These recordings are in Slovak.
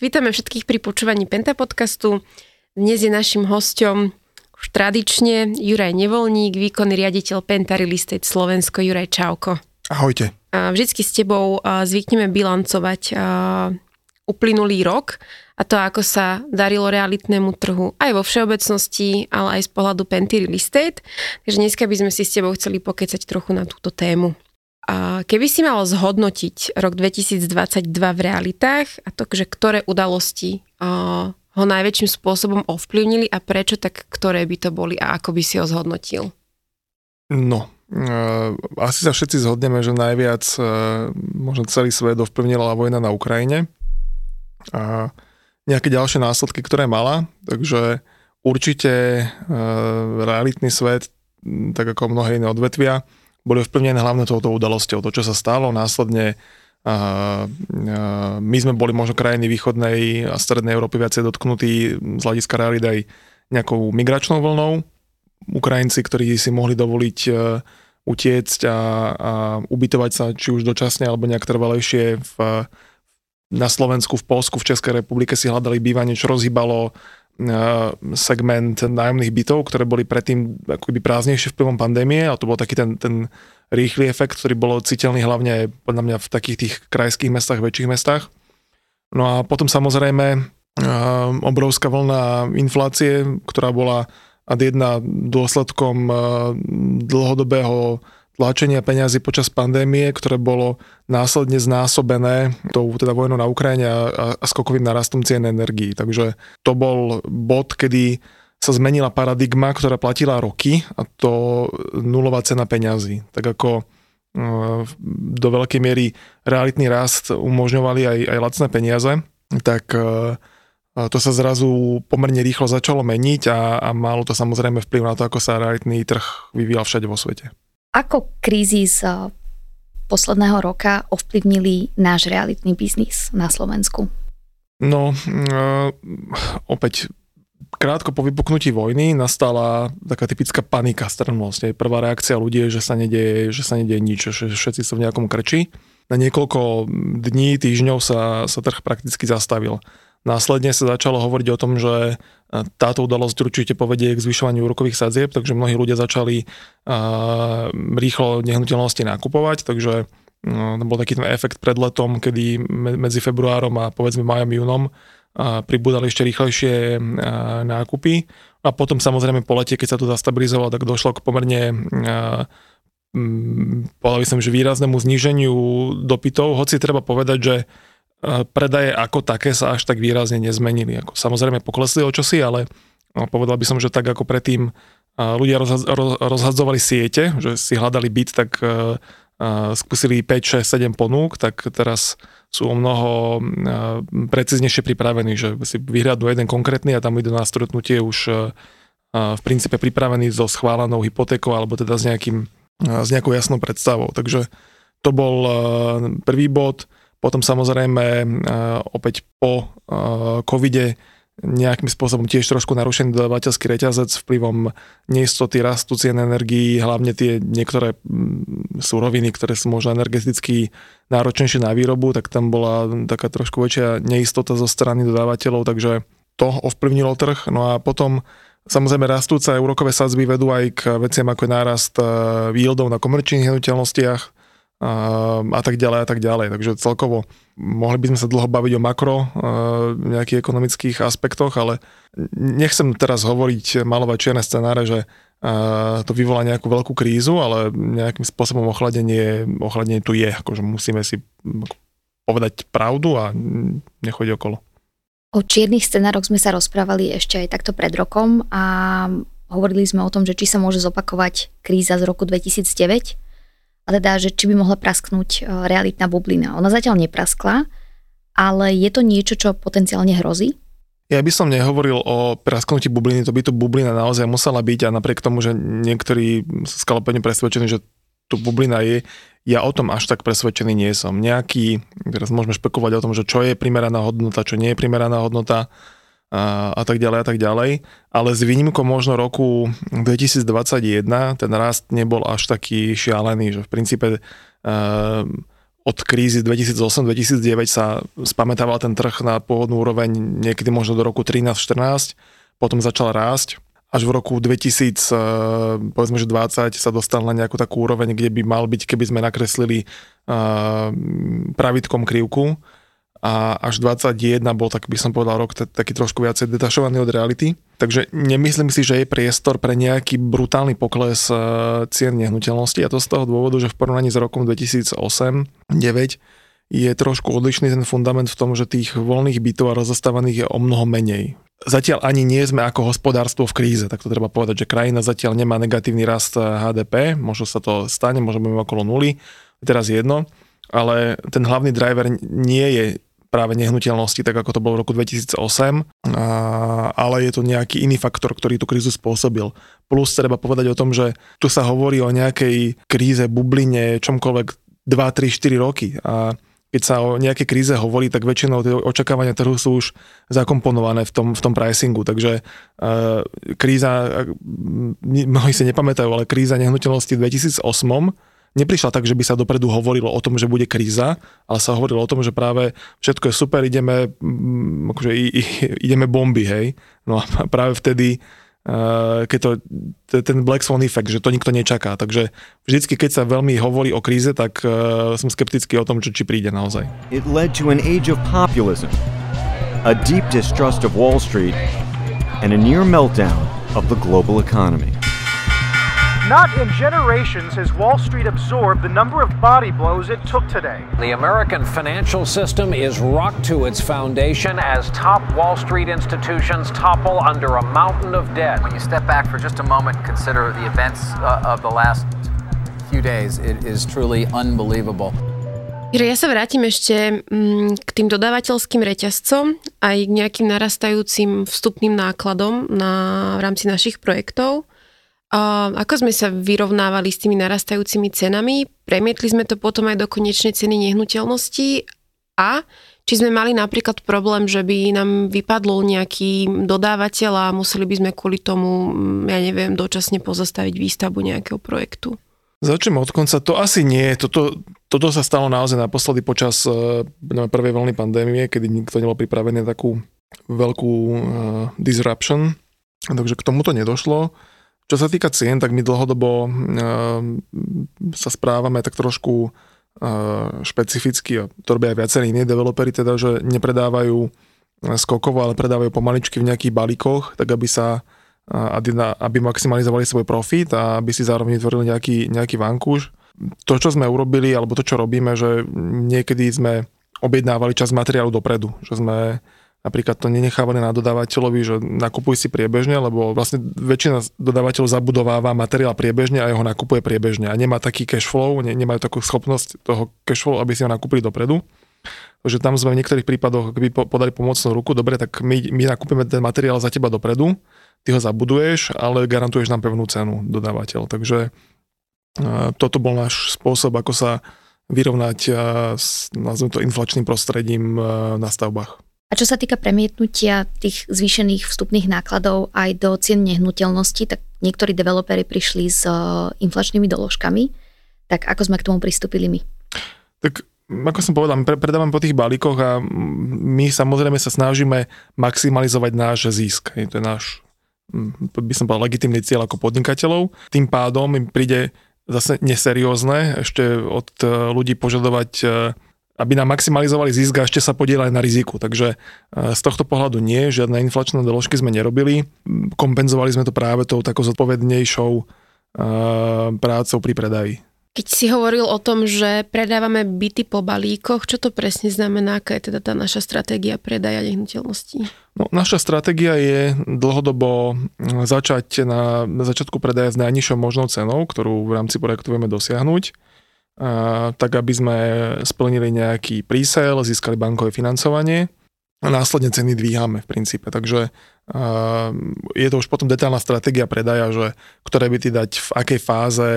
Vítame všetkých pri počúvaní Penta podcastu. Dnes je našim hostom už tradične Juraj Nevolník, výkonný riaditeľ Penta Real Estate Slovensko. Juraj, čauko. Ahojte. Vždycky s tebou zvykneme bilancovať uplynulý rok a to, ako sa darilo realitnému trhu aj vo všeobecnosti, ale aj z pohľadu Penty Real Estate. Takže dneska by sme si s tebou chceli pokecať trochu na túto tému. Keby si mal zhodnotiť rok 2022 v realitách a to, že ktoré udalosti ho najväčším spôsobom ovplyvnili a prečo, tak ktoré by to boli a ako by si ho zhodnotil? No, uh, asi sa všetci zhodneme, že najviac uh, možno celý svet ovplyvnila vojna na Ukrajine a nejaké ďalšie následky, ktoré mala, takže určite uh, realitný svet, tak ako mnohé iné odvetvia, boli ovplyvnené hlavne touto udalosťou, to, čo sa stalo, následne a, my sme boli možno krajiny východnej a strednej Európy viacej dotknutí z hľadiska reality aj nejakou migračnou vlnou. Ukrajinci, ktorí si mohli dovoliť e, utiecť a, a ubytovať sa či už dočasne alebo nejak trvalejšie v, na Slovensku, v Polsku, v Českej republike si hľadali bývanie, čo rozhýbalo segment nájomných bytov, ktoré boli predtým akoby prázdnejšie vplyvom pandémie a to bol taký ten, ten rýchly efekt, ktorý bol citeľný hlavne podľa mňa v takých tých krajských mestách, väčších mestách. No a potom samozrejme obrovská vlna inflácie, ktorá bola ad jedna dôsledkom dlhodobého tlačenia peňazí počas pandémie, ktoré bolo následne znásobené tou teda vojnou na Ukrajine a, a skokovým narastom cien energií. Takže to bol bod, kedy sa zmenila paradigma, ktorá platila roky a to nulová cena peňazí. Tak ako e, do veľkej miery realitný rast umožňovali aj, aj lacné peniaze, tak e, to sa zrazu pomerne rýchlo začalo meniť a, a malo to samozrejme vplyv na to, ako sa realitný trh vyvíjal všade vo svete. Ako krízy z eh, posledného roka ovplyvnili náš realitný biznis na Slovensku? No, uh, opäť krátko po vypuknutí vojny nastala taká typická panika, strnulosť. Prvá reakcia ľudí je, že sa nedieje, že sa nedieje nič, že všetci sú v nejakom krči. Na niekoľko dní, týždňov sa, sa trh prakticky zastavil. Následne sa začalo hovoriť o tom, že táto udalosť určite povedie k zvyšovaniu úrokových sadzieb, takže mnohí ľudia začali rýchlo nehnuteľnosti nakupovať, takže uh, bol taký ten efekt pred letom, kedy medzi februárom a povedzme majom, júnom pribúdali ešte rýchlejšie nákupy. A potom samozrejme po lete, keď sa to zastabilizovalo, tak došlo k pomerne povedal by som, že výraznému zníženiu dopytov, hoci treba povedať, že predaje ako také sa až tak výrazne nezmenili. Ako, samozrejme poklesli o čosi, ale no, povedal by som, že tak ako predtým ľudia rozhadzovali siete, že si hľadali byt, tak skúsili 5, 6, 7 ponúk, tak teraz sú o mnoho preciznejšie pripravení, že si vyhľadú jeden konkrétny a tam idú na stretnutie už v princípe pripravený so schválenou hypotékou alebo teda s, nejakým, s nejakou jasnou predstavou. Takže to bol prvý bod. Potom samozrejme e, opäť po e, covide nejakým spôsobom tiež trošku narušený dodavateľský reťazec vplyvom neistoty rastu cien energií, hlavne tie niektoré suroviny, ktoré sú možno energeticky náročnejšie na výrobu, tak tam bola taká trošku väčšia neistota zo strany dodávateľov, takže to ovplyvnilo trh. No a potom Samozrejme rastúce úrokové sadzby vedú aj k veciam ako je nárast e, yieldov na komerčných nehnuteľnostiach, a tak ďalej a tak ďalej. Takže celkovo mohli by sme sa dlho baviť o makro nejakých ekonomických aspektoch, ale nechcem teraz hovoriť, malovať čierne scenáre, že to vyvolá nejakú veľkú krízu, ale nejakým spôsobom ochladenie, ochladenie tu je. Akože musíme si povedať pravdu a nechodiť okolo. O čiernych scenároch sme sa rozprávali ešte aj takto pred rokom a hovorili sme o tom, že či sa môže zopakovať kríza z roku 2009 a teda, že či by mohla prasknúť e, realitná bublina. Ona zatiaľ nepraskla, ale je to niečo, čo potenciálne hrozí? Ja by som nehovoril o prasknutí bubliny, to by tu bublina naozaj musela byť a napriek tomu, že niektorí skalopene presvedčení, že tu bublina je, ja o tom až tak presvedčený nie som. Nejaký, teraz môžeme špekulovať o tom, že čo je primeraná hodnota, čo nie je primeraná hodnota, a, a tak ďalej a tak ďalej. Ale s výnimkou možno roku 2021 ten rast nebol až taký šialený, že v princípe uh, od krízy 2008-2009 sa spamätával ten trh na pôvodnú úroveň niekedy možno do roku 13-14, potom začal rásť. Až v roku 2000, eh, povedzme, že 20 sa dostal na nejakú takú úroveň, kde by mal byť, keby sme nakreslili eh, pravitkom krivku a až 21 bol, tak by som povedal, rok taký trošku viacej detašovaný od reality. Takže nemyslím si, že je priestor pre nejaký brutálny pokles e, cien nehnuteľnosti a to z toho dôvodu, že v porovnaní s rokom 2008-2009 je trošku odlišný ten fundament v tom, že tých voľných bytov a rozostávaných je o mnoho menej. Zatiaľ ani nie sme ako hospodárstvo v kríze, tak to treba povedať, že krajina zatiaľ nemá negatívny rast HDP, možno sa to stane, budeme okolo nuly, teraz jedno, ale ten hlavný driver nie je práve nehnuteľnosti, tak ako to bolo v roku 2008, a, ale je to nejaký iný faktor, ktorý tú krízu spôsobil. Plus treba povedať o tom, že tu sa hovorí o nejakej kríze, bubline, čomkoľvek 2, 3, 4 roky a keď sa o nejakej kríze hovorí, tak väčšinou tie očakávania trhu sú už zakomponované v tom, v tom pricingu. Takže uh, kríza, mnohí si nepamätajú, ale kríza nehnuteľnosti v 2008 neprišla tak, že by sa dopredu hovorilo o tom, že bude kríza, ale sa hovorilo o tom, že práve všetko je super, ideme, mm, akože, ideme bomby, hej. No a práve vtedy uh, keď to, ten Black Swan effect, že to nikto nečaká. Takže vždycky, keď sa veľmi hovorí o kríze, tak uh, som skeptický o tom, čo, či príde naozaj. It led to an age of populism, a deep distrust of Wall Street, and a near meltdown of the global economy. Not in generations has Wall Street absorbed the number of body blows it took today. The American financial system is rocked to its foundation as top Wall Street institutions topple under a mountain of debt. When you step back for just a moment, and consider the events uh, of the last few days, it is truly unbelievable. Ja sa vrátim ešte mm, k tým dodávateľským reťazcom aj k nejakým narastajúcim vstupným nákladom na, v rámci našich projektov. Ako sme sa vyrovnávali s tými narastajúcimi cenami? Premietli sme to potom aj do konečnej ceny nehnuteľnosti a či sme mali napríklad problém, že by nám vypadlo nejaký dodávateľ a museli by sme kvôli tomu, mm, ja neviem, dočasne pozastaviť výstavbu nejakého projektu? Začnem od konca. To asi nie. Toto, toto sa stalo naozaj naposledy počas uh, prvej vlny pandémie, kedy nikto nebol pripravený na takú veľkú uh, disruption. Takže k tomuto nedošlo. Čo sa týka cien, tak my dlhodobo uh, sa správame tak trošku uh, špecificky, a to robia aj viacerí iní developeri, teda, že nepredávajú skokovo, ale predávajú pomaličky v nejakých balíkoch, tak aby sa aby maximalizovali svoj profit a aby si zároveň vytvorili nejaký, nejaký vankúš. To, čo sme urobili, alebo to, čo robíme, že niekedy sme objednávali čas materiálu dopredu, že sme napríklad to nenechávali na dodávateľovi, že nakupuj si priebežne, lebo vlastne väčšina dodávateľov zabudováva materiál priebežne a jeho nakupuje priebežne a nemá taký cash flow, ne, nemajú takú schopnosť toho cash flow, aby si ho nakúpili dopredu. Takže tam sme v niektorých prípadoch, keby podali pomocnú ruku, dobre, tak my, my nakúpime ten materiál za teba dopredu, ty ho zabuduješ, ale garantuješ nám pevnú cenu dodávateľ. Takže uh, toto bol náš spôsob, ako sa vyrovnať uh, s, nazvime to, inflačným prostredím uh, na stavbách. A čo sa týka premietnutia tých zvýšených vstupných nákladov aj do cien nehnuteľnosti, tak niektorí developeri prišli s e, inflačnými doložkami. Tak ako sme k tomu pristúpili my? Tak ako som povedal, my predávame po tých balíkoch a my samozrejme sa snažíme maximalizovať náš zisk. To je náš, by som povedal, legitimný cieľ ako podnikateľov. Tým pádom im príde zase neseriózne ešte od e, ľudí požadovať e, aby nám maximalizovali zisk a ešte sa podielali na riziku. Takže e, z tohto pohľadu nie, žiadne inflačné doložky sme nerobili. Kompenzovali sme to práve tou takou zodpovednejšou e, prácou pri predaji. Keď si hovoril o tom, že predávame byty po balíkoch, čo to presne znamená, aká je teda tá naša stratégia predaja nehnuteľností? No, naša stratégia je dlhodobo začať na, na začiatku predaja s najnižšou možnou cenou, ktorú v rámci projektu vieme dosiahnuť tak aby sme splnili nejaký prísel, získali bankové financovanie a následne ceny dvíhame v princípe. Takže je to už potom detailná stratégia predaja, že ktoré by ty dať v akej fáze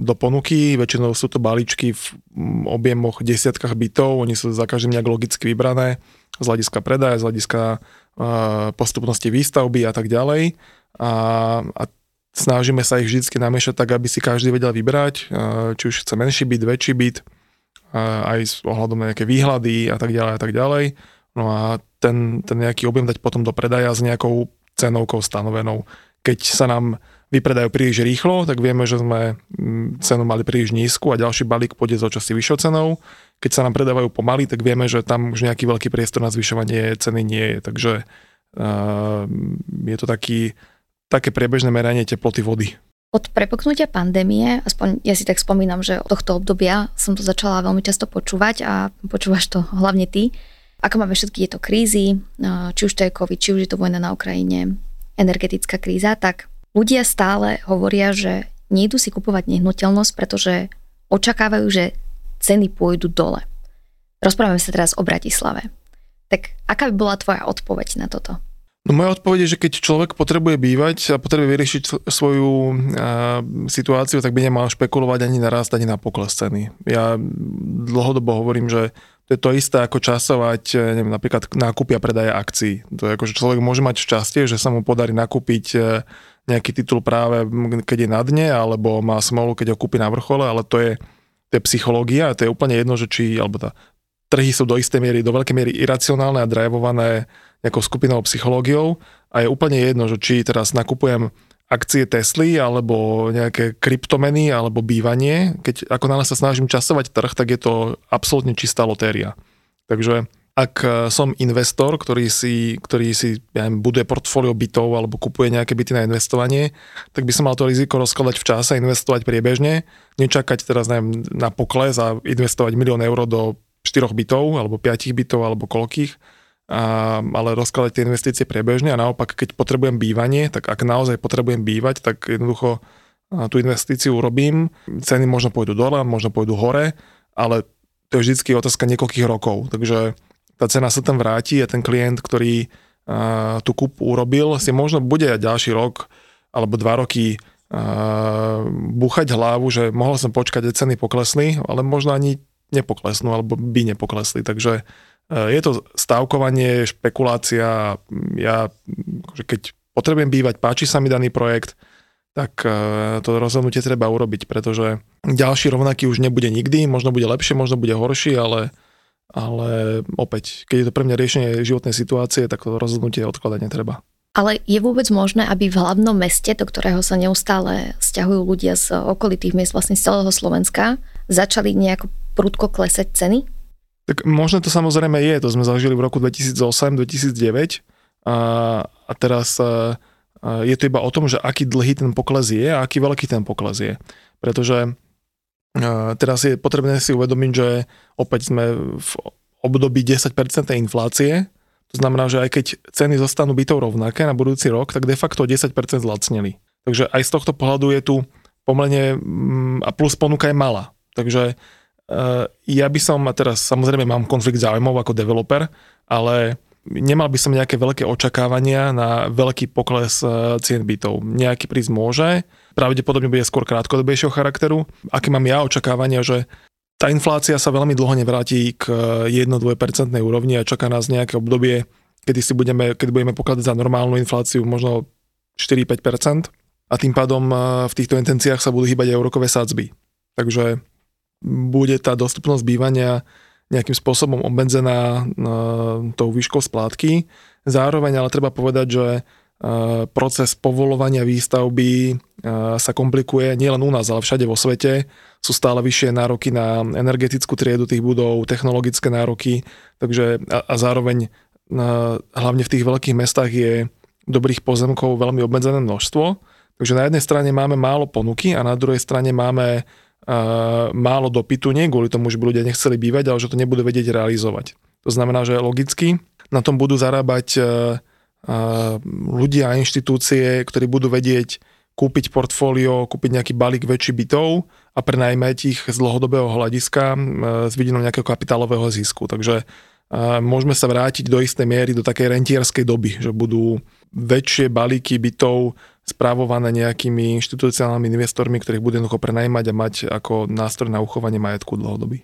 do ponuky, väčšinou sú to balíčky v objemoch desiatkách bytov, oni sú za každým nejak logicky vybrané z hľadiska predaja, z hľadiska postupnosti výstavby a tak ďalej. A, a snažíme sa ich vždy namiešať tak, aby si každý vedel vybrať, či už chce menší byt, väčší byt, aj s ohľadom na nejaké výhľady a tak ďalej a tak ďalej. No a ten, ten nejaký objem dať potom do predaja s nejakou cenovkou stanovenou. Keď sa nám vypredajú príliš rýchlo, tak vieme, že sme mm, cenu mali príliš nízku a ďalší balík pôjde s očasti vyššou cenou. Keď sa nám predávajú pomaly, tak vieme, že tam už nejaký veľký priestor na zvyšovanie ceny nie je. Takže uh, je to taký, také priebežné meranie teploty vody. Od prepoknutia pandémie, aspoň ja si tak spomínam, že od tohto obdobia som to začala veľmi často počúvať a počúvaš to hlavne ty, ako máme všetky tieto krízy, či už to je COVID, či už je to vojna na Ukrajine, energetická kríza, tak ľudia stále hovoria, že nejdu si kupovať nehnuteľnosť, pretože očakávajú, že ceny pôjdu dole. Rozprávame sa teraz o Bratislave. Tak aká by bola tvoja odpoveď na toto? No moja odpoveď je, že keď človek potrebuje bývať a potrebuje vyriešiť svoju a, situáciu, tak by nemal špekulovať ani na ani na pokles ceny. Ja dlhodobo hovorím, že to je to isté ako časovať e, neviem, napríklad nákupy a predaje akcií. To je ako, že človek môže mať šťastie, že sa mu podarí nakúpiť e, nejaký titul práve keď je na dne, alebo má smolu, keď ho kúpi na vrchole, ale to je, to je psychológia to je úplne jedno, že či, alebo tá, trhy sú do istej miery, do veľkej miery iracionálne a drivované nejakou skupinou psychológiou. A je úplne jedno, že či teraz nakupujem akcie Tesly alebo nejaké kryptomeny alebo bývanie, keď ako náhle sa snažím časovať trh, tak je to absolútne čistá lotéria. Takže ak som investor, ktorý si, ktorý si ja neviem, buduje portfólio bytov alebo kupuje nejaké byty na investovanie, tak by som mal to riziko rozkladať v čase, investovať priebežne, nečakať teraz neviem, na pokles a investovať milión eur do štyroch bytov alebo piatich bytov alebo koľkých, a, ale rozkladať tie investície priebežne a naopak, keď potrebujem bývanie, tak ak naozaj potrebujem bývať, tak jednoducho tú investíciu urobím. Ceny možno pôjdu dole, možno pôjdu hore, ale to je vždy otázka niekoľkých rokov. Takže tá cena sa tam vráti a ten klient, ktorý uh, tú kúpu urobil, si možno bude aj ďalší rok alebo dva roky uh, búchať hlavu, že mohol som počkať, že ceny poklesli, ale možno ani nepoklesnú alebo by nepoklesli. Takže Eh, je to stávkovanie, špekulácia. Ja, akože keď potrebujem bývať, páči sa mi daný projekt, tak eh, to rozhodnutie treba urobiť, pretože ďalší rovnaký už nebude nikdy, možno bude lepšie, možno bude horší, ale, ale opäť, keď je to pre mňa riešenie životnej situácie, tak to rozhodnutie odkladať netreba. Ale je vôbec možné, aby v hlavnom meste, do ktorého sa neustále stiahujú ľudia z okolitých miest, vlastne z celého Slovenska, začali nejako prudko klesať ceny? Tak možno to samozrejme je, to sme zažili v roku 2008-2009 a, a teraz a, a je to iba o tom, že aký dlhý ten pokles je a aký veľký ten pokles je. Pretože a, teraz je potrebné si uvedomiť, že opäť sme v období 10% inflácie, to znamená, že aj keď ceny zostanú bytov rovnaké na budúci rok, tak de facto 10% zlacneli. Takže aj z tohto pohľadu je tu pomerne mm, a plus ponuka je malá. Takže ja by som, teraz samozrejme mám konflikt záujmov ako developer, ale nemal by som nejaké veľké očakávania na veľký pokles eh, cien bytov. Nejaký prísť môže, pravdepodobne bude skôr krátkodobejšieho charakteru. Aké mám ja očakávania, že tá inflácia sa veľmi dlho nevráti k 1-2% úrovni a čaká nás nejaké obdobie, kedy si budeme, keď budeme pokladať za normálnu infláciu možno 4-5% a tým pádom eh, v týchto intenciách sa budú hýbať aj úrokové sádzby. Takže bude tá dostupnosť bývania nejakým spôsobom obmedzená tou výškou splátky. Zároveň ale treba povedať, že e, proces povolovania výstavby e, sa komplikuje nielen u nás, ale všade vo svete. Sú stále vyššie nároky na energetickú triedu tých budov, technologické nároky, takže a, a zároveň e, hlavne v tých veľkých mestách je dobrých pozemkov veľmi obmedzené množstvo. Takže na jednej strane máme málo ponuky a na druhej strane máme málo dopytu, nie kvôli tomu, že by ľudia nechceli bývať, ale že to nebudú vedieť realizovať. To znamená, že logicky na tom budú zarábať ľudia a inštitúcie, ktorí budú vedieť kúpiť portfólio, kúpiť nejaký balík väčší bytov a prenajmať ich z dlhodobého hľadiska s vidinou nejakého kapitálového zisku. Takže môžeme sa vrátiť do istej miery do takej rentierskej doby, že budú väčšie balíky bytov správované nejakými inštitucionálnymi investormi, ktorých bude jednoducho prenajmať a mať ako nástroj na uchovanie majetku dlhodoby.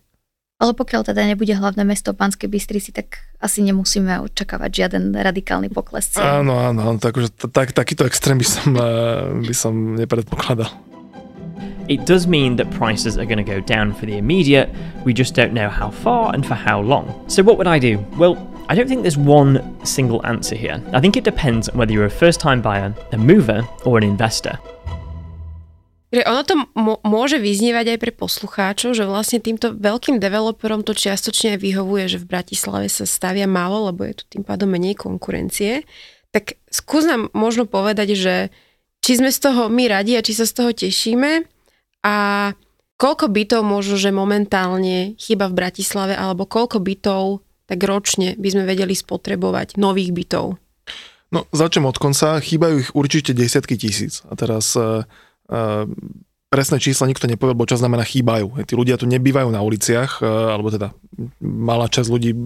Ale pokiaľ teda nebude hlavné mesto Banskej Bystrici, tak asi nemusíme očakávať žiaden radikálny pokles. Áno, áno, tak, tak, takýto extrém by som, eh, by som nepredpokladal. It does mean that prices are going to go down for the immediate, we just don't know how far and for how long. So, what would I do? Well, I don't think there's one single answer here. I think it depends on whether you're a first time buyer, a mover, or an investor. Ono to môže vyznievať aj pre poslucháčov, že vlastne týmto veľkým developerom to čiastočne vyhovuje, že v Bratislave sa stavia málo, lebo je tu tým pádom menej konkurencie. Tak skús nám možno povedať, že či sme z toho my radi a či sa z toho tešíme a koľko bytov možno, že momentálne chyba v Bratislave alebo koľko bytov tak ročne by sme vedeli spotrebovať nových bytov? No, začnem od konca. Chýbajú ich určite desiatky tisíc. A teraz uh, uh, presné čísla nikto nepovie, lebo čo znamená chýbajú. Tí ľudia tu nebývajú na uliciach, uh, alebo teda malá časť ľudí,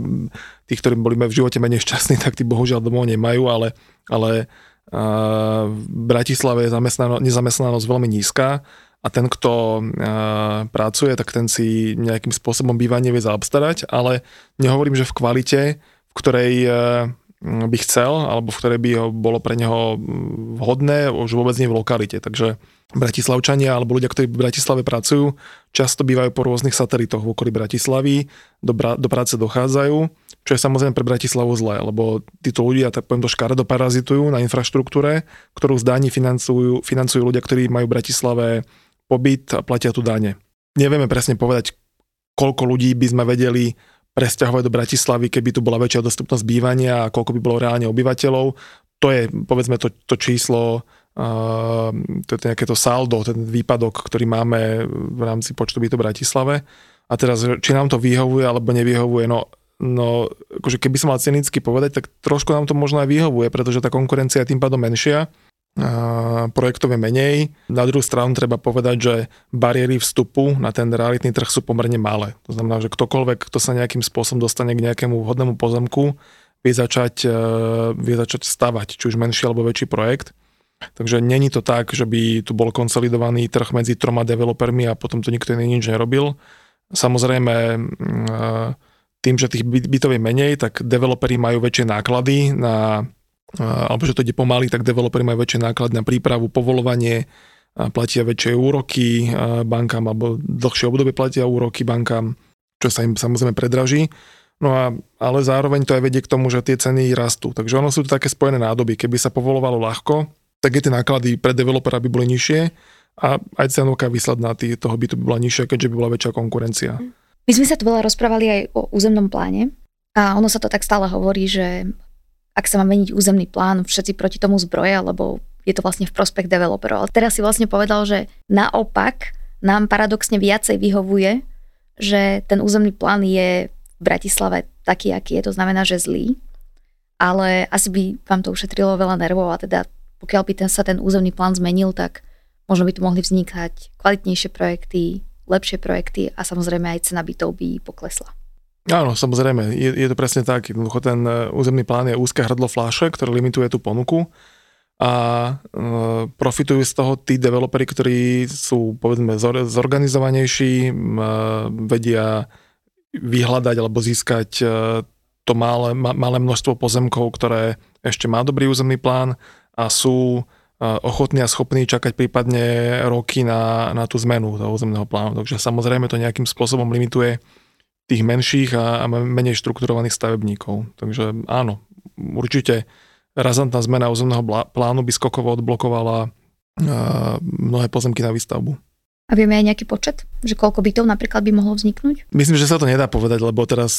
tých, ktorí boli v živote menej šťastní, tak tí bohužiaľ domov nemajú, ale, ale uh, v Bratislave je nezamestnanosť veľmi nízka a ten, kto uh, pracuje, tak ten si nejakým spôsobom bývanie vie zaobstarať, ale nehovorím, že v kvalite, v ktorej uh, by chcel, alebo v ktorej by ho bolo pre neho vhodné, už vôbec nie v lokalite. Takže Bratislavčania alebo ľudia, ktorí v Bratislave pracujú, často bývajú po rôznych satelitoch v okolí Bratislavy, do, bra- do práce dochádzajú, čo je samozrejme pre Bratislavu zlé, lebo títo ľudia, tak poviem to škaredo, parazitujú na infraštruktúre, ktorú zdaní financujú, financujú ľudia, ktorí majú v Bratislave pobyt a platia tu dane. Nevieme presne povedať, koľko ľudí by sme vedeli presťahovať do Bratislavy, keby tu bola väčšia dostupnosť bývania a koľko by bolo reálne obyvateľov. To je, povedzme, to, to číslo, uh, to je nejaké to saldo, ten výpadok, ktorý máme v rámci počtu bytov v Bratislave. A teraz, či nám to vyhovuje alebo nevyhovuje, no, no akože keby som mal cynicky povedať, tak trošku nám to možno aj vyhovuje, pretože tá konkurencia je tým pádom menšia projektov je menej. Na druhú stranu treba povedať, že bariéry vstupu na ten realitný trh sú pomerne malé. To znamená, že ktokoľvek, kto sa nejakým spôsobom dostane k nejakému vhodnému pozemku, vie začať, e, vie začať stavať, či už menší alebo väčší projekt. Takže není to tak, že by tu bol konsolidovaný trh medzi troma developermi a potom tu nikto iný nič nerobil. Samozrejme, e, tým, že tých bytov je menej, tak developeri majú väčšie náklady na alebo že to ide pomaly, tak developeri majú väčšie náklady na prípravu, povolovanie, platia väčšie úroky bankám alebo dlhšie obdobie platia úroky bankám, čo sa im samozrejme predraží. No a, ale zároveň to aj vedie k tomu, že tie ceny rastú. Takže ono sú to také spojené nádoby. Keby sa povolovalo ľahko, tak je tie náklady pre developera by boli nižšie a aj cenovka výsledná toho bytu by bola nižšia, keďže by bola väčšia konkurencia. My sme sa tu veľa rozprávali aj o územnom pláne a ono sa to tak stále hovorí, že ak sa má meniť územný plán, všetci proti tomu zbroja, lebo je to vlastne v prospech developerov. Ale teraz si vlastne povedal, že naopak nám paradoxne viacej vyhovuje, že ten územný plán je v Bratislave taký, aký je, to znamená, že zlý, ale asi by vám to ušetrilo veľa nervov a teda pokiaľ by ten, sa ten územný plán zmenil, tak možno by tu mohli vznikať kvalitnejšie projekty, lepšie projekty a samozrejme aj cena bytov by poklesla. Áno, samozrejme, je, je to presne tak. Jednoducho ten e, územný plán je úzke hrdlo fláše, ktoré limituje tú ponuku a e, profitujú z toho tí developeri, ktorí sú povedzme zorganizovanejší, e, vedia vyhľadať alebo získať e, to malé, malé množstvo pozemkov, ktoré ešte má dobrý územný plán a sú e, ochotní a schopní čakať prípadne roky na, na tú zmenu toho územného plánu. Takže samozrejme to nejakým spôsobom limituje tých menších a, a menej štrukturovaných stavebníkov. Takže áno, určite razantná zmena územného plánu by skokovo odblokovala mnohé pozemky na výstavbu. A vieme aj nejaký počet? Že koľko bytov napríklad by mohlo vzniknúť? Myslím, že sa to nedá povedať, lebo teraz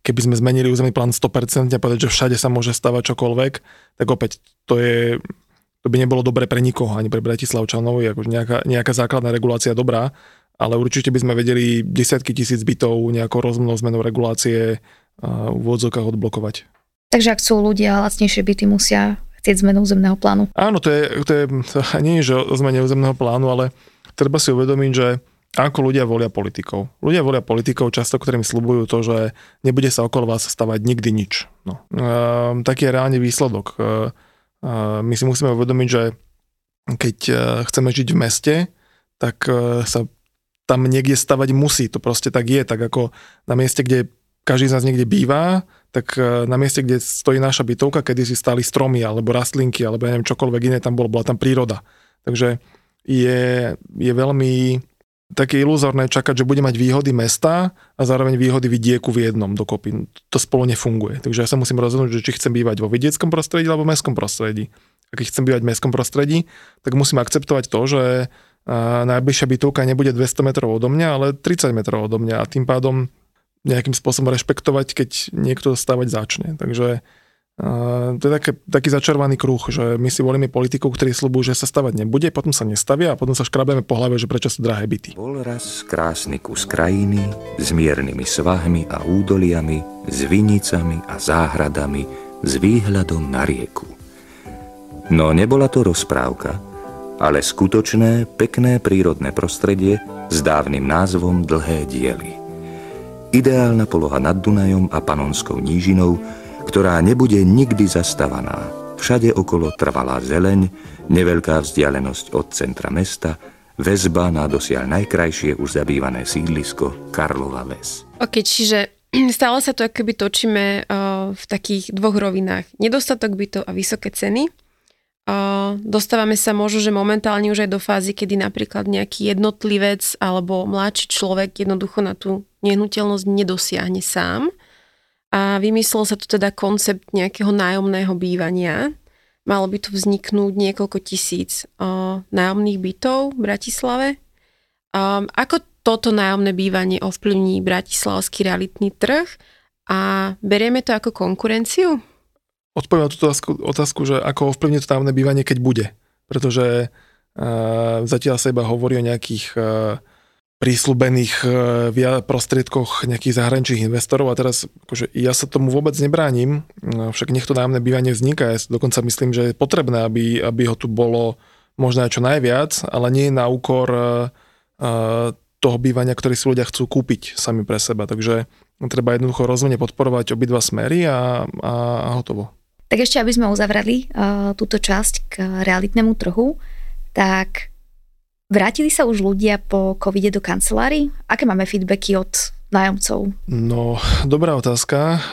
keby sme zmenili územný plán 100% a povedať, že všade sa môže stavať čokoľvek, tak opäť to je to by nebolo dobre pre nikoho, ani pre Bratislavčanov, akože nejaká, nejaká základná regulácia dobrá, ale určite by sme vedeli desiatky tisíc bytov nejakou rozumnou zmenou regulácie v úvodzovkách odblokovať. Takže ak sú ľudia lacnejšie byty, musia chcieť zmenu územného plánu. Áno, to je, to je to nie je, že o zmene územného plánu, ale treba si uvedomiť, že ako ľudia volia politikov. Ľudia volia politikov často, ktorým slúbujú to, že nebude sa okolo vás stavať nikdy nič. No. E, taký je reálne výsledok. E, e, my si musíme uvedomiť, že keď e, chceme žiť v meste, tak e, sa tam niekde stavať musí. To proste tak je. Tak ako na mieste, kde každý z nás niekde býva, tak e, na mieste, kde stojí naša bytovka, kedy si stali stromy alebo rastlinky alebo ja neviem čokoľvek iné tam bolo, bola tam príroda. Takže je, je veľmi také iluzórne čakať, že bude mať výhody mesta a zároveň výhody vidieku v jednom dokopy. To spolu nefunguje. Takže ja sa musím rozhodnúť, že či chcem bývať vo vidieckom prostredí alebo v mestskom prostredí. A keď chcem bývať v mestskom prostredí, tak musím akceptovať to, že najbližšia bytovka nebude 200 metrov odo mňa, ale 30 metrov odo mňa a tým pádom nejakým spôsobom rešpektovať, keď niekto stavať začne. Takže to je také, taký začarovaný kruh, že my si volíme politikov, ktorí slúbujú, že sa stavať nebude, potom sa nestavia a potom sa škrabeme po hlave, že prečo sú drahé byty. Bol raz krásny kus krajiny s miernymi svahmi a údoliami, s vinicami a záhradami, s výhľadom na rieku. No nebola to rozprávka, ale skutočné, pekné prírodné prostredie s dávnym názvom Dlhé diely. Ideálna poloha nad Dunajom a Panonskou nížinou, ktorá nebude nikdy zastavaná. Všade okolo trvalá zeleň, neveľká vzdialenosť od centra mesta, väzba na dosiaľ najkrajšie už zabývané sídlisko Karlova Ves. Ok, čiže stále sa to akoby točíme uh, v takých dvoch rovinách. Nedostatok bytov a vysoké ceny. Dostávame sa možno, že momentálne už aj do fázy, kedy napríklad nejaký jednotlivec alebo mladší človek jednoducho na tú nehnuteľnosť nedosiahne sám a vymyslel sa tu teda koncept nejakého nájomného bývania. Malo by tu vzniknúť niekoľko tisíc nájomných bytov v Bratislave. Ako toto nájomné bývanie ovplyvní bratislavský realitný trh a berieme to ako konkurenciu? Odpoviem na túto otázku, otázku, že ako ovplyvní to nájomné bývanie, keď bude. Pretože uh, zatiaľ sa iba hovorí o nejakých uh, prísľubených e, prostriedkoch nejakých zahraničných investorov a teraz akože ja sa tomu vôbec nebránim, e, však nech to nájomné bývanie vzniká, ja dokonca myslím, že je potrebné, aby, aby ho tu bolo možno aj čo najviac, ale nie na úkor e, toho bývania, ktoré si ľudia chcú kúpiť sami pre seba, takže treba jednoducho rozumne podporovať obidva smery a, a, a hotovo. Tak ešte, aby sme uzavreli uh, túto časť k realitnému trhu, tak Vrátili sa už ľudia po covide do kancelárií? Aké máme feedbacky od nájomcov? No, dobrá otázka.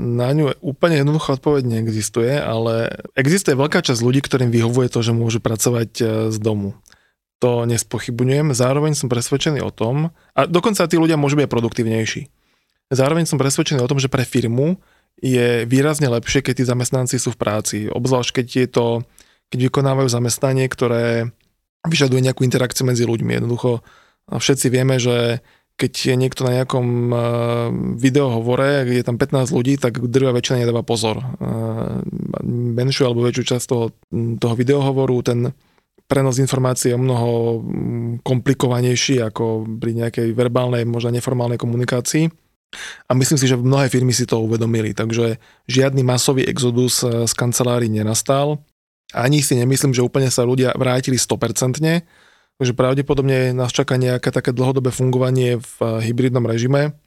Na ňu úplne jednoduchá odpoveď neexistuje, ale existuje veľká časť ľudí, ktorým vyhovuje to, že môžu pracovať e, z domu. To nespochybňujem. Zároveň som presvedčený o tom, a dokonca tí ľudia môžu byť produktívnejší. Zároveň som presvedčený o tom, že pre firmu je výrazne lepšie, keď tí zamestnanci sú v práci. Obzvlášť, keď je to, keď vykonávajú zamestnanie, ktoré vyžaduje nejakú interakciu medzi ľuďmi. Jednoducho všetci vieme, že keď je niekto na nejakom videohovore, je tam 15 ľudí, tak drvá väčšina nedáva pozor. Menšiu alebo väčšiu časť toho, toho videohovoru, ten prenos informácií je mnoho komplikovanejší ako pri nejakej verbálnej, možno neformálnej komunikácii. A myslím si, že mnohé firmy si to uvedomili, takže žiadny masový exodus z kancelárií nenastal. Ani si nemyslím, že úplne sa ľudia vrátili 100%, takže pravdepodobne nás čaká nejaké také dlhodobé fungovanie v eh, hybridnom režime.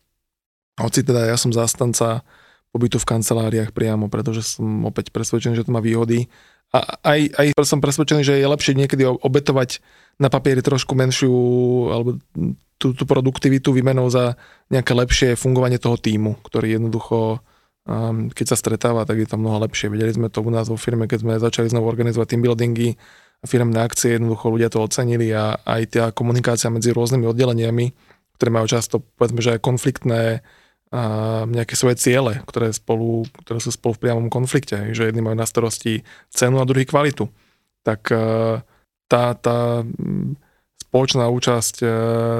Hoci teda ja som zástanca pobytu v kanceláriách priamo, pretože som opäť presvedčený, že to má výhody. A aj, aj som presvedčený, že je lepšie niekedy obetovať na papieri trošku menšiu alebo tú, tú produktivitu výmenou za nejaké lepšie fungovanie toho týmu, ktorý jednoducho Um, keď sa stretáva, tak je to mnoho lepšie. Videli sme to u nás vo firme, keď sme začali znovu organizovať team buildingy a firmné akcie, jednoducho ľudia to ocenili a aj tá komunikácia medzi rôznymi oddeleniami, ktoré majú často, povedzme, že aj konfliktné a nejaké svoje ciele, ktoré, spolu, ktoré sú spolu v priamom konflikte, že jedni majú na starosti cenu a druhý kvalitu. Tak e, tá, tá spoločná účasť e,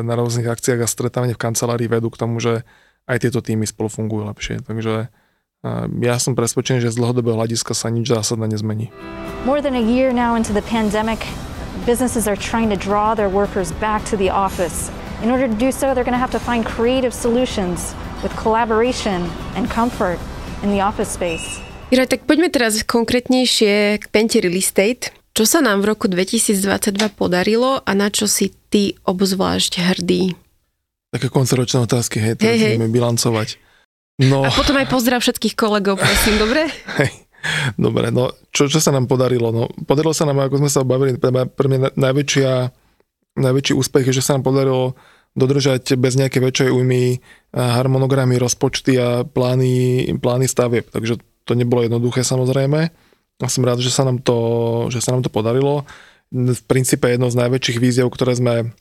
na rôznych akciách a stretávanie v kancelárii vedú k tomu, že aj tieto týmy spolu fungujú lepšie. Takže ja som presvedčený, že z dlhodobého hľadiska sa nič zásadne nezmení. More than a year now into the pandemic, businesses are trying to draw their workers back to the office. In order to do so, they're going to have to find creative solutions with collaboration and comfort in the office space. Juraj, tak poďme teraz konkrétnejšie k Penti Real Estate. Čo sa nám v roku 2022 podarilo a na čo si ty obzvlášť hrdý? Také konceročné otázky, hej, teraz hey, hey. bilancovať. No. A potom aj pozdrav všetkých kolegov, prosím, dobre? Hej. Dobre, no čo, čo sa nám podarilo? No, podarilo sa nám, ako sme sa bavili, pre mňa, pre mňa najväčšia, najväčší úspech je, že sa nám podarilo dodržať bez nejakej väčšej újmy harmonogramy, rozpočty a plány, plány stavieb. Takže to nebolo jednoduché samozrejme. A som rád, že sa nám to, že sa nám to podarilo. v princípe jedno z najväčších víziev, ktoré sme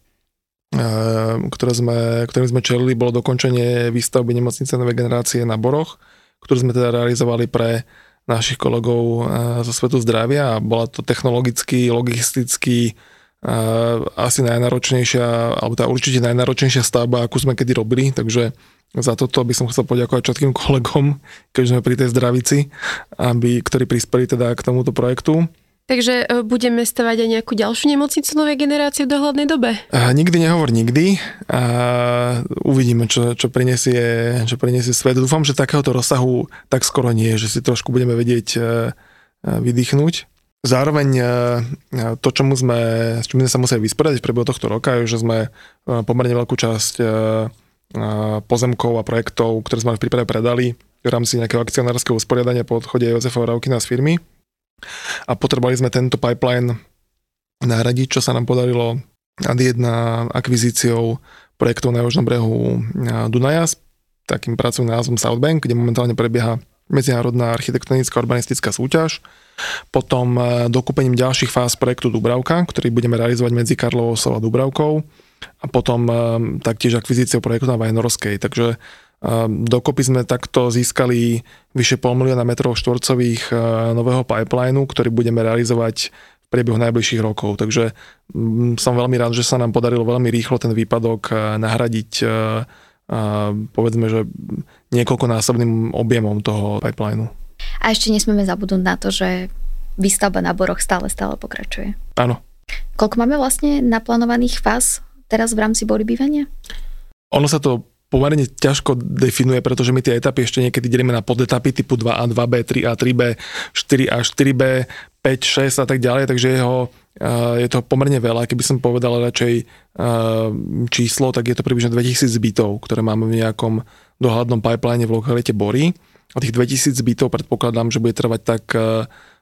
ktoré sme, ktorým sme čelili, bolo dokončenie výstavby nemocnice novej generácie na Boroch, ktorú sme teda realizovali pre našich kolegov zo svetu zdravia a bola to technologicky, logisticky asi najnáročnejšia, alebo tá určite najnáročnejšia stavba, akú sme kedy robili, takže za toto by som chcel poďakovať všetkým kolegom, keď sme pri tej zdravici, aby, ktorí prispeli teda k tomuto projektu. Takže e, budeme stavať aj nejakú ďalšiu nemocnicu novej generácie v dohľadnej dobe? A nikdy nehovor nikdy. A uvidíme, čo, čo, prinesie, čo prinesie svet. Dúfam, že takéhoto rozsahu tak skoro nie, že si trošku budeme vedieť e, e, vydýchnuť. Zároveň to, čomu sme, s čím sme sa museli vysporiadať v priebehu tohto roka, je, že sme pomerne veľkú časť pozemkov a projektov, ktoré sme v prípade predali v rámci nejakého akcionárskeho usporiadania po odchode Jozefa Raukina z firmy. A potrebovali sme tento pipeline nahradiť, čo sa nám podarilo ad jedna akvizíciou projektov na južnom brehu Dunaja s takým pracovným názvom Southbank, kde momentálne prebieha medzinárodná architektonická urbanistická súťaž. Potom dokúpením ďalších fáz projektu Dubravka, ktorý budeme realizovať medzi Karlovou a Dubravkou a potom eh, taktiež akvizíciou projektu na Vajnorovskej. Takže eh, dokopy sme takto získali vyše pol milióna metrov štvorcových nového pipelineu, ktorý budeme realizovať v priebehu najbližších rokov. Takže som veľmi rád, že sa nám podarilo veľmi rýchlo ten výpadok nahradiť povedzme, že niekoľkonásobným objemom toho pipelineu. A ešte nesmieme zabudnúť na to, že výstavba na boroch stále, stále pokračuje. Áno. Koľko máme vlastne naplánovaných fáz teraz v rámci body bývania? Ono sa to pomerne ťažko definuje, pretože my tie etapy ešte niekedy delíme na podetapy typu 2A, 2B, 3A, 3B, 4A, 4B, 5, 6 a tak ďalej, takže jeho, je to pomerne veľa. Keby som povedal radšej číslo, tak je to približne 2000 bytov, ktoré máme v nejakom dohľadnom pipeline v lokalite Bory. A tých 2000 bytov predpokladám, že bude trvať tak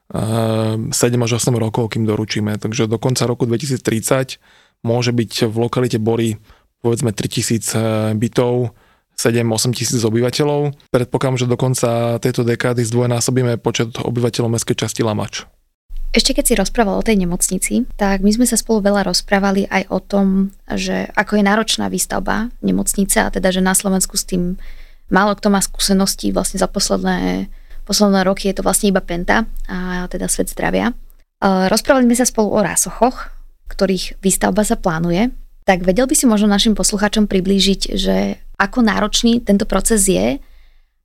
7 až 8 rokov, kým doručíme. Takže do konca roku 2030 môže byť v lokalite Bory povedzme 3000 eh, bytov, 7-8 tisíc obyvateľov. Predpokladám, že do konca tejto dekády zdvojnásobíme počet obyvateľov mestskej časti Lamač. Ešte keď si rozprával o tej nemocnici, tak my sme sa spolu veľa rozprávali aj o tom, že ako je náročná výstavba nemocnice a teda, že na Slovensku s tým málo kto má skúsenosti vlastne za posledné, posledné roky je to vlastne iba Penta a teda svet zdravia. Eh, rozprávali sme sa spolu o rásochoch, ktorých výstavba sa plánuje. Tak vedel by si možno našim poslucháčom priblížiť, že ako náročný tento proces je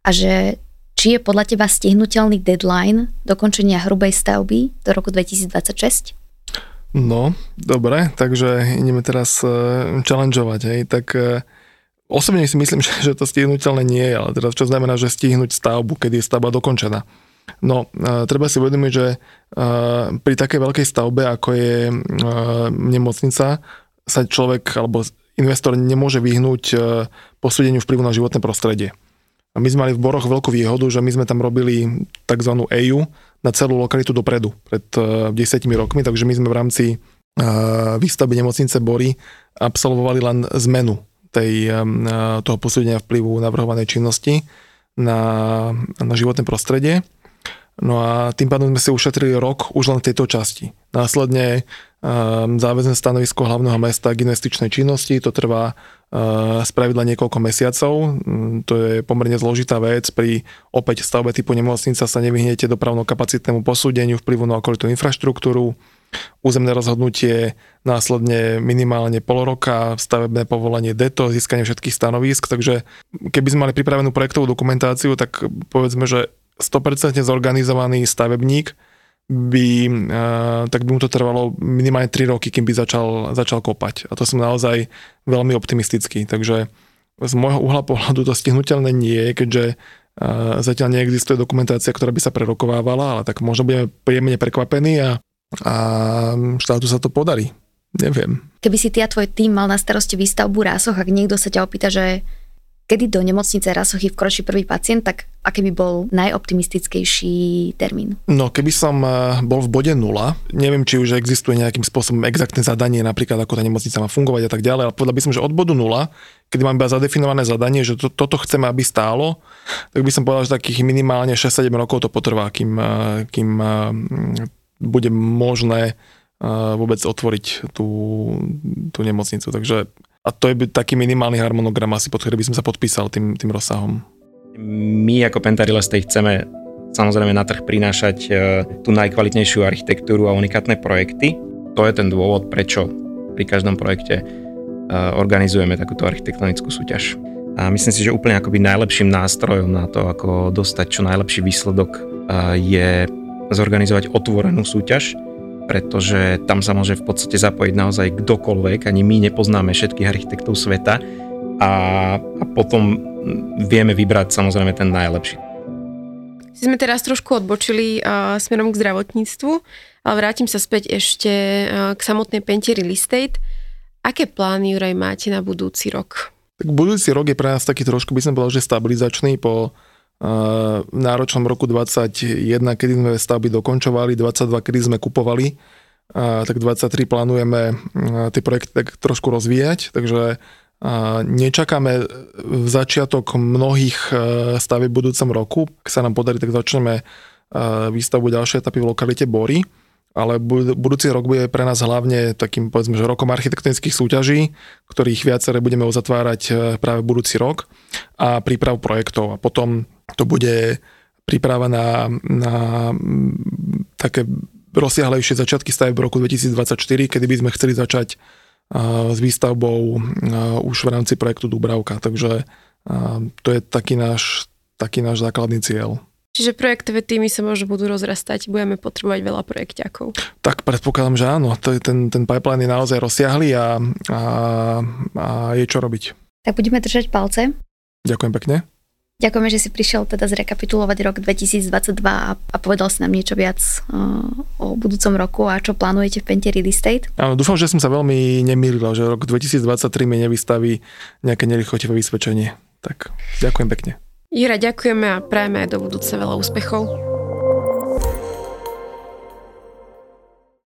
a že či je podľa teba stihnutelný deadline dokončenia hrubej stavby do roku 2026? No, dobre, takže ideme teraz uh, challengeovať, hej, tak uh, osobne si myslím, že, to stihnutelné nie je, ale teraz čo znamená, že stihnúť stavbu, keď je stavba dokončená. No, uh, treba si uvedomiť, že uh, pri takej veľkej stavbe, ako je uh, nemocnica, sa človek alebo investor nemôže vyhnúť uh, posúdeniu vplyvu na životné prostredie. A my sme mali v Boroch veľkú výhodu, že my sme tam robili tzv. EU na celú lokalitu dopredu, pred uh, 10 rokmi, takže my sme v rámci uh, výstavby nemocnice Bory absolvovali len zmenu tej, uh, toho posúdenia vplyvu navrhovanej činnosti na, na životné prostredie. No a tým pádom sme si ušetrili rok už len v tejto časti. Následne um, záväzné stanovisko hlavného mesta k investičnej činnosti, to trvá spravidla niekoľko mesiacov. Um, to je pomerne zložitá vec. Pri opäť stavbe typu nemocnica sa nevyhnete dopravno-kapacitnému posúdeniu vplyvu na okolitú infraštruktúru, územné rozhodnutie, následne minimálne pol roka, stavebné povolenie DETO, získanie všetkých stanovisk, takže keby sme mali pripravenú projektovú dokumentáciu, tak povedzme, že 100% zorganizovaný stavebník by, uh, tak by mu to trvalo minimálne 3 roky, kým by začal, začal kopať. A to som naozaj veľmi optimistický. Takže z môjho uhla pohľadu to stihnutelné nie je, keďže uh, zatiaľ neexistuje dokumentácia, ktorá by sa prerokovávala, ale tak možno budeme príjemne prekvapení a, a štátu sa to podarí. Neviem. Keby si ty a tvoj tým mal na starosti výstavbu rásoch, ak niekto sa ťa opýta, že kedy do nemocnice Rasochy vkročí prvý pacient, tak aký by bol najoptimistickejší termín? No, keby som eh, bol v bode nula, neviem, či už existuje nejakým spôsobom exaktné zadanie, napríklad ako tá nemocnica má fungovať a tak ďalej, ale povedal by som, že od bodu nula, kedy mám iba zadefinované zadanie, že to, toto chceme, aby stálo, tak by som povedal, že takých minimálne 6-7 rokov to potrvá, kým, eh, kým eh, bude možné vôbec otvoriť tú, tú nemocnicu. Takže a to je taký minimálny harmonogram asi, pod ktorý by som sa podpísal tým, tým rozsahom. My ako Pentarile Stay chceme samozrejme na trh prinášať e, tú najkvalitnejšiu architektúru a unikátne projekty. To je ten dôvod, prečo pri každom projekte e, organizujeme takúto architektonickú súťaž. A myslím si, že úplne akoby najlepším nástrojom na to, ako dostať čo najlepší výsledok, je zorganizovať otvorenú súťaž, pretože tam sa môže v podstate zapojiť naozaj kdokoľvek, ani my nepoznáme všetkých architektov sveta a, a potom vieme vybrať samozrejme ten najlepší. Si sme teraz trošku odbočili uh, smerom k zdravotníctvu, ale vrátim sa späť ešte uh, k samotnej Pente Real Estate. Aké plány, Juraj, máte na budúci rok? Tak budúci rok je pre nás taký trošku, by som povedal, že stabilizačný po v náročnom roku 2021, kedy sme stavby dokončovali, 22, kedy sme kupovali, tak 23 plánujeme tie projekty tak trošku rozvíjať, takže nečakáme v začiatok mnohých e, stavieb v budúcom roku. Ak sa nám podarí, tak začneme výstavbu ďalšej etapy v lokalite Bory ale budúci rok bude pre nás hlavne takým, povedzme, že rokom architektonických súťaží, ktorých viaceré budeme uzatvárať e, práve budúci rok a príprav projektov. A potom to bude príprava na, na také rozsiahlejšie začiatky staveb v roku 2024, kedy by sme chceli začať s výstavbou už v rámci projektu Dubravka. Takže to je taký náš, taký náš základný cieľ. Čiže projektové týmy sa možno budú rozrastať, budeme potrebovať veľa projekťakov. Tak predpokladám, že áno. Ten, ten pipeline je naozaj rozsiahly a, a, a je čo robiť. Tak budeme držať palce. Ďakujem pekne. Ďakujeme, že si prišiel teda zrekapitulovať rok 2022 a, a povedal si nám niečo viac uh, o budúcom roku a čo plánujete v Pente Real Estate. Áno, dúfam, že som sa veľmi nemýlil, že rok 2023 mi nevystaví nejaké nelichotivé vysvedčenie. Tak ďakujem pekne. Jira, ďakujeme a prajeme aj do budúce veľa úspechov.